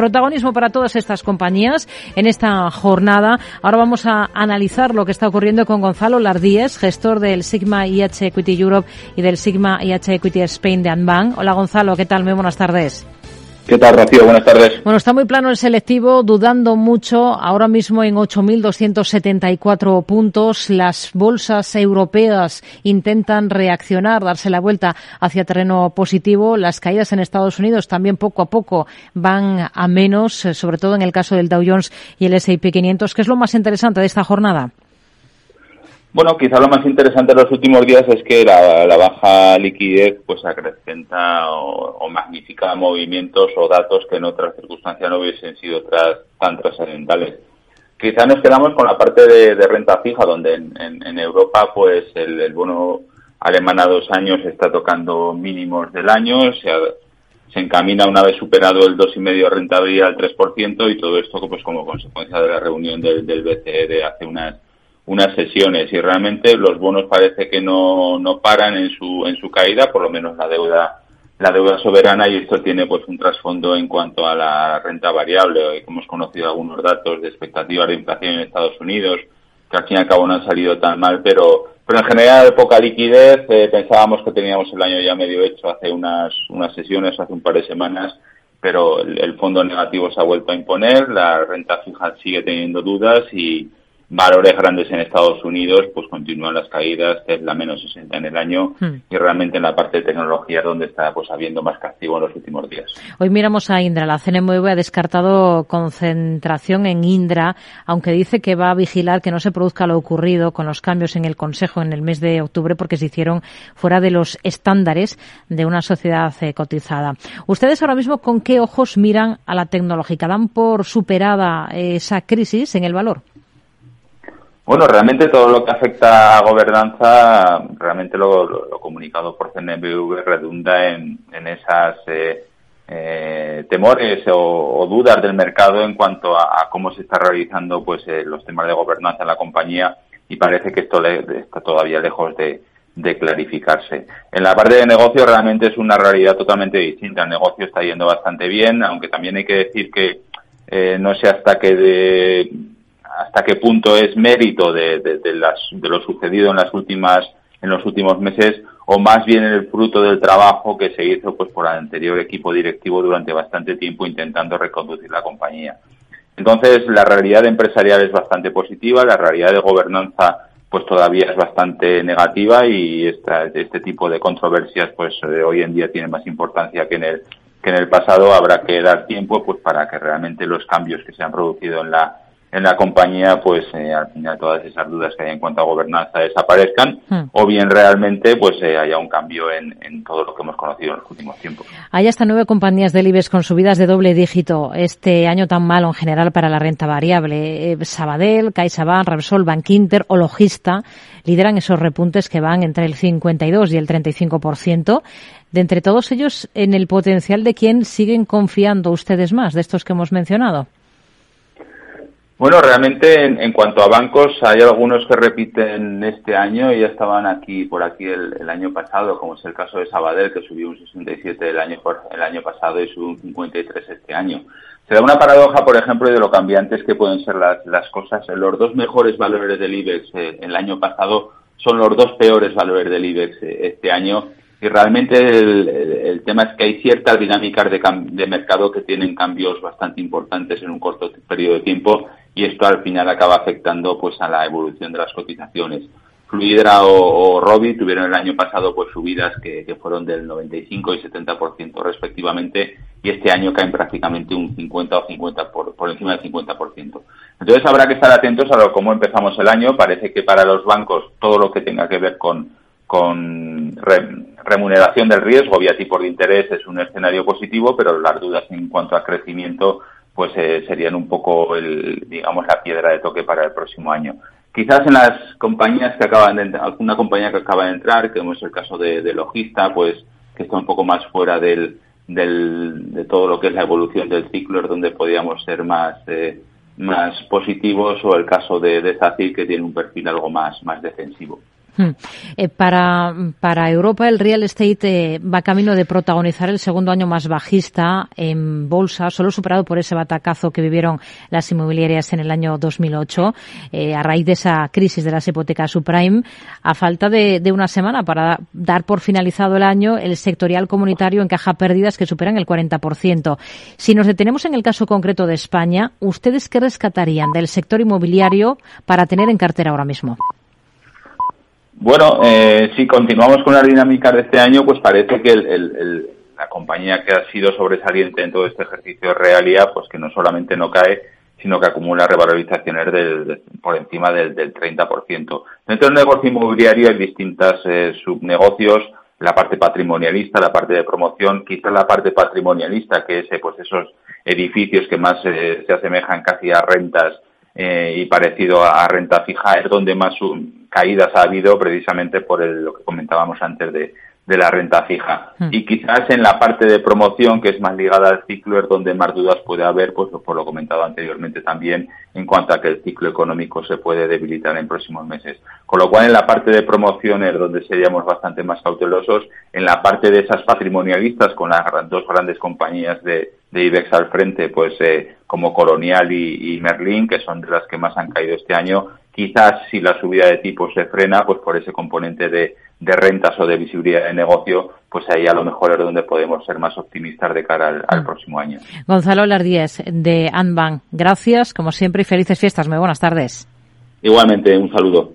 Protagonismo para todas estas compañías en esta jornada. Ahora vamos a analizar lo que está ocurriendo con Gonzalo Lardíez, gestor del Sigma IH Equity Europe y del Sigma IH Equity Spain de Anbank. Hola Gonzalo, ¿qué tal? Muy buenas tardes. ¿Qué tal, Rocío? Buenas tardes. Bueno, está muy plano el selectivo, dudando mucho, ahora mismo en 8.274 puntos. Las bolsas europeas intentan reaccionar, darse la vuelta hacia terreno positivo. Las caídas en Estados Unidos también poco a poco van a menos, eh, sobre todo en el caso del Dow Jones y el S&P 500. ¿Qué es lo más interesante de esta jornada? Bueno, quizá lo más interesante de los últimos días es que la, baja liquidez pues acrecenta o, magnifica movimientos o datos que en otras circunstancias no hubiesen sido tan trascendentales. Quizá nos quedamos con la parte de, renta fija, donde en, Europa pues el, bono alemán a dos años está tocando mínimos del año, se, se encamina una vez superado el 2,5% de rentabilidad al 3% y todo esto pues como consecuencia de la reunión del, del BCE de hace unas unas sesiones y realmente los bonos parece que no, no paran en su, en su caída, por lo menos la deuda, la deuda soberana y esto tiene pues un trasfondo en cuanto a la renta variable. Hoy hemos conocido algunos datos de expectativas de inflación en Estados Unidos que al fin y al cabo no han salido tan mal, pero, pero en general poca liquidez. Eh, pensábamos que teníamos el año ya medio hecho hace unas, unas sesiones, hace un par de semanas, pero el, el fondo negativo se ha vuelto a imponer, la renta fija sigue teniendo dudas y, valores grandes en Estados Unidos, pues continúan las caídas, es la menos 60 en el año hmm. y realmente en la parte de tecnología donde está pues habiendo más castigo en los últimos días. Hoy miramos a Indra. La CNMV ha descartado concentración en Indra, aunque dice que va a vigilar que no se produzca lo ocurrido con los cambios en el Consejo en el mes de octubre porque se hicieron fuera de los estándares de una sociedad eh, cotizada. ¿Ustedes ahora mismo con qué ojos miran a la tecnológica? ¿Dan por superada esa crisis en el valor? Bueno, realmente todo lo que afecta a gobernanza, realmente lo, comunicado por CNBV redunda en, en esas eh, eh, temores o, dudas del mercado en cuanto a, cómo se está realizando pues eh, los temas de gobernanza en la compañía y parece que esto está todavía lejos de, de clarificarse. En la parte de negocio realmente es una realidad totalmente distinta. El negocio está yendo bastante bien, aunque también hay que decir que no sé hasta qué de, hasta qué punto es mérito de, de, lo sucedido en las últimas en los últimos meses o más bien el fruto del trabajo que se hizo pues por el anterior equipo directivo durante bastante tiempo intentando reconducir la compañía. Entonces la realidad empresarial es bastante positiva, la realidad de gobernanza pues todavía es bastante negativa y esta, este tipo de controversias pues eh, hoy en día tienen más importancia que en el que en el pasado habrá que dar tiempo pues para que realmente los cambios que se han producido en la en la compañía, pues eh, al final todas esas dudas que hay en cuanto a gobernanza desaparezcan, hmm. o bien realmente pues eh, haya un cambio en, en, todo lo que hemos conocido en los últimos tiempos. Hay hasta nueve compañías del IBEX con subidas de doble dígito este año tan malo en general para la renta variable. Eh, Sabadell, CaixaBank, Repsol, Bankinter o Logista lideran esos repuntes que van entre el 52 y el 35%. De entre todos ellos, en el potencial de quién siguen confiando ustedes más, de estos que hemos mencionado. Bueno, realmente en, cuanto a bancos, hay algunos que repiten este año y ya estaban aquí por aquí el, año pasado, como es el caso de Sabadell, que subió un 67 el año, el año pasado y subió un 53 este año. Se da una paradoja, por ejemplo, de lo cambiantes que pueden ser las, las cosas. Los dos mejores valores del IBEX eh, el año pasado son los dos peores valores del IBEX eh, este año y realmente el, tema es que hay ciertas dinámicas de, de, mercado que tienen cambios bastante importantes en un corto periodo de tiempo y esto al final acaba afectando pues a la evolución de las cotizaciones. Fluidra o, o Robi tuvieron el año pasado pues subidas que, fueron del 95 y 70% respectivamente y este año caen prácticamente un 50 o 50 por, por encima del 50%. Entonces habrá que estar atentos a lo, cómo empezamos el año. Parece que para los bancos todo lo que tenga que ver con, con remuneración del riesgo vía tipos de interés es un escenario positivo, pero las dudas en cuanto a crecimiento pues eh, serían un poco el, digamos la piedra de toque para el próximo año. Quizás en las compañías que acaban de entrar, alguna compañía que acaba de entrar, que es el caso de, Logista, pues que está un poco más fuera del, del, de todo lo que es la evolución del ciclo, es donde podríamos ser más eh, más positivos, o el caso de, de que tiene un perfil algo más, más defensivo. Hmm. Eh, para, para Europa el real estate eh, va camino de protagonizar el segundo año más bajista en bolsa, solo superado por ese batacazo que vivieron las inmobiliarias en el año 2008 eh, a raíz de esa crisis de las hipotecas subprime. A falta de, de, una semana para dar por finalizado el año, el sectorial comunitario encaja pérdidas que superan el 40%. Si nos detenemos en el caso concreto de España, ¿ustedes qué rescatarían del sector inmobiliario para tener en cartera ahora mismo? Bueno, eh, si continuamos con la dinámica de este año, pues parece que la compañía que ha sido sobresaliente en todo este ejercicio de realidad, pues que no solamente no cae, sino que acumula revalorizaciones del, por encima del, del 30%. Dentro del negocio inmobiliario hay distintas eh, subnegocios, la parte patrimonialista, la parte de promoción, quizás la parte patrimonialista, que es eh, pues esos edificios que más eh, se asemejan casi a rentas eh, y parecido a, renta fija es donde más caídas ha habido precisamente por lo que comentábamos antes de, de la renta fija. Hmm. Y quizás en la parte de promoción, que es más ligada al ciclo, es donde más dudas puede haber, pues por lo comentado anteriormente también, en cuanto a que el ciclo económico se puede debilitar en próximos meses. Con lo cual, en la parte de promoción es donde seríamos bastante más cautelosos. En la parte de esas patrimonialistas, con las dos grandes compañías de, de IBEX al frente, pues eh, como Colonial y, y Merlin, que son de las que más han caído este año, quizás si la subida de tipos se frena, pues por ese componente de de rentas o de visibilidad de negocio, pues ahí a lo mejor es donde podemos ser más optimistas de cara al, mm. próximo año. Gonzalo Lardíez, de Anbank, gracias, como siempre, y felices fiestas. Muy buenas tardes. Igualmente, un saludo.